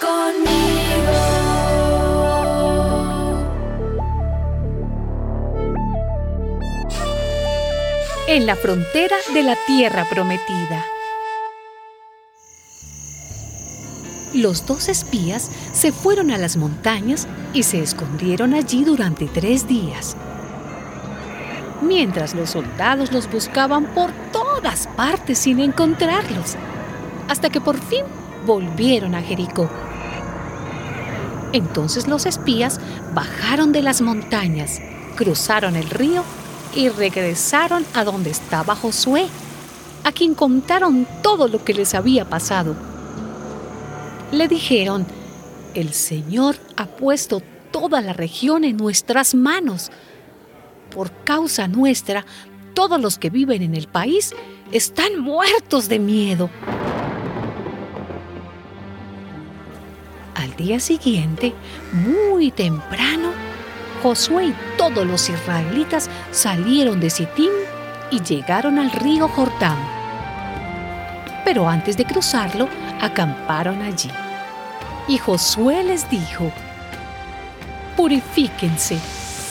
conmigo. En la frontera de la tierra prometida. Los dos espías se fueron a las montañas y se escondieron allí durante tres días, mientras los soldados los buscaban por todas partes sin encontrarlos, hasta que por fin volvieron a Jericó. Entonces los espías bajaron de las montañas, cruzaron el río y regresaron a donde estaba Josué, a quien contaron todo lo que les había pasado. Le dijeron, el Señor ha puesto toda la región en nuestras manos. Por causa nuestra, todos los que viven en el país están muertos de miedo. Al día siguiente, muy temprano, Josué y todos los israelitas salieron de Sittim y llegaron al río Jordán. Pero antes de cruzarlo, acamparon allí. Y Josué les dijo, Purifíquense,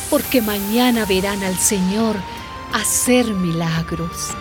porque mañana verán al Señor hacer milagros.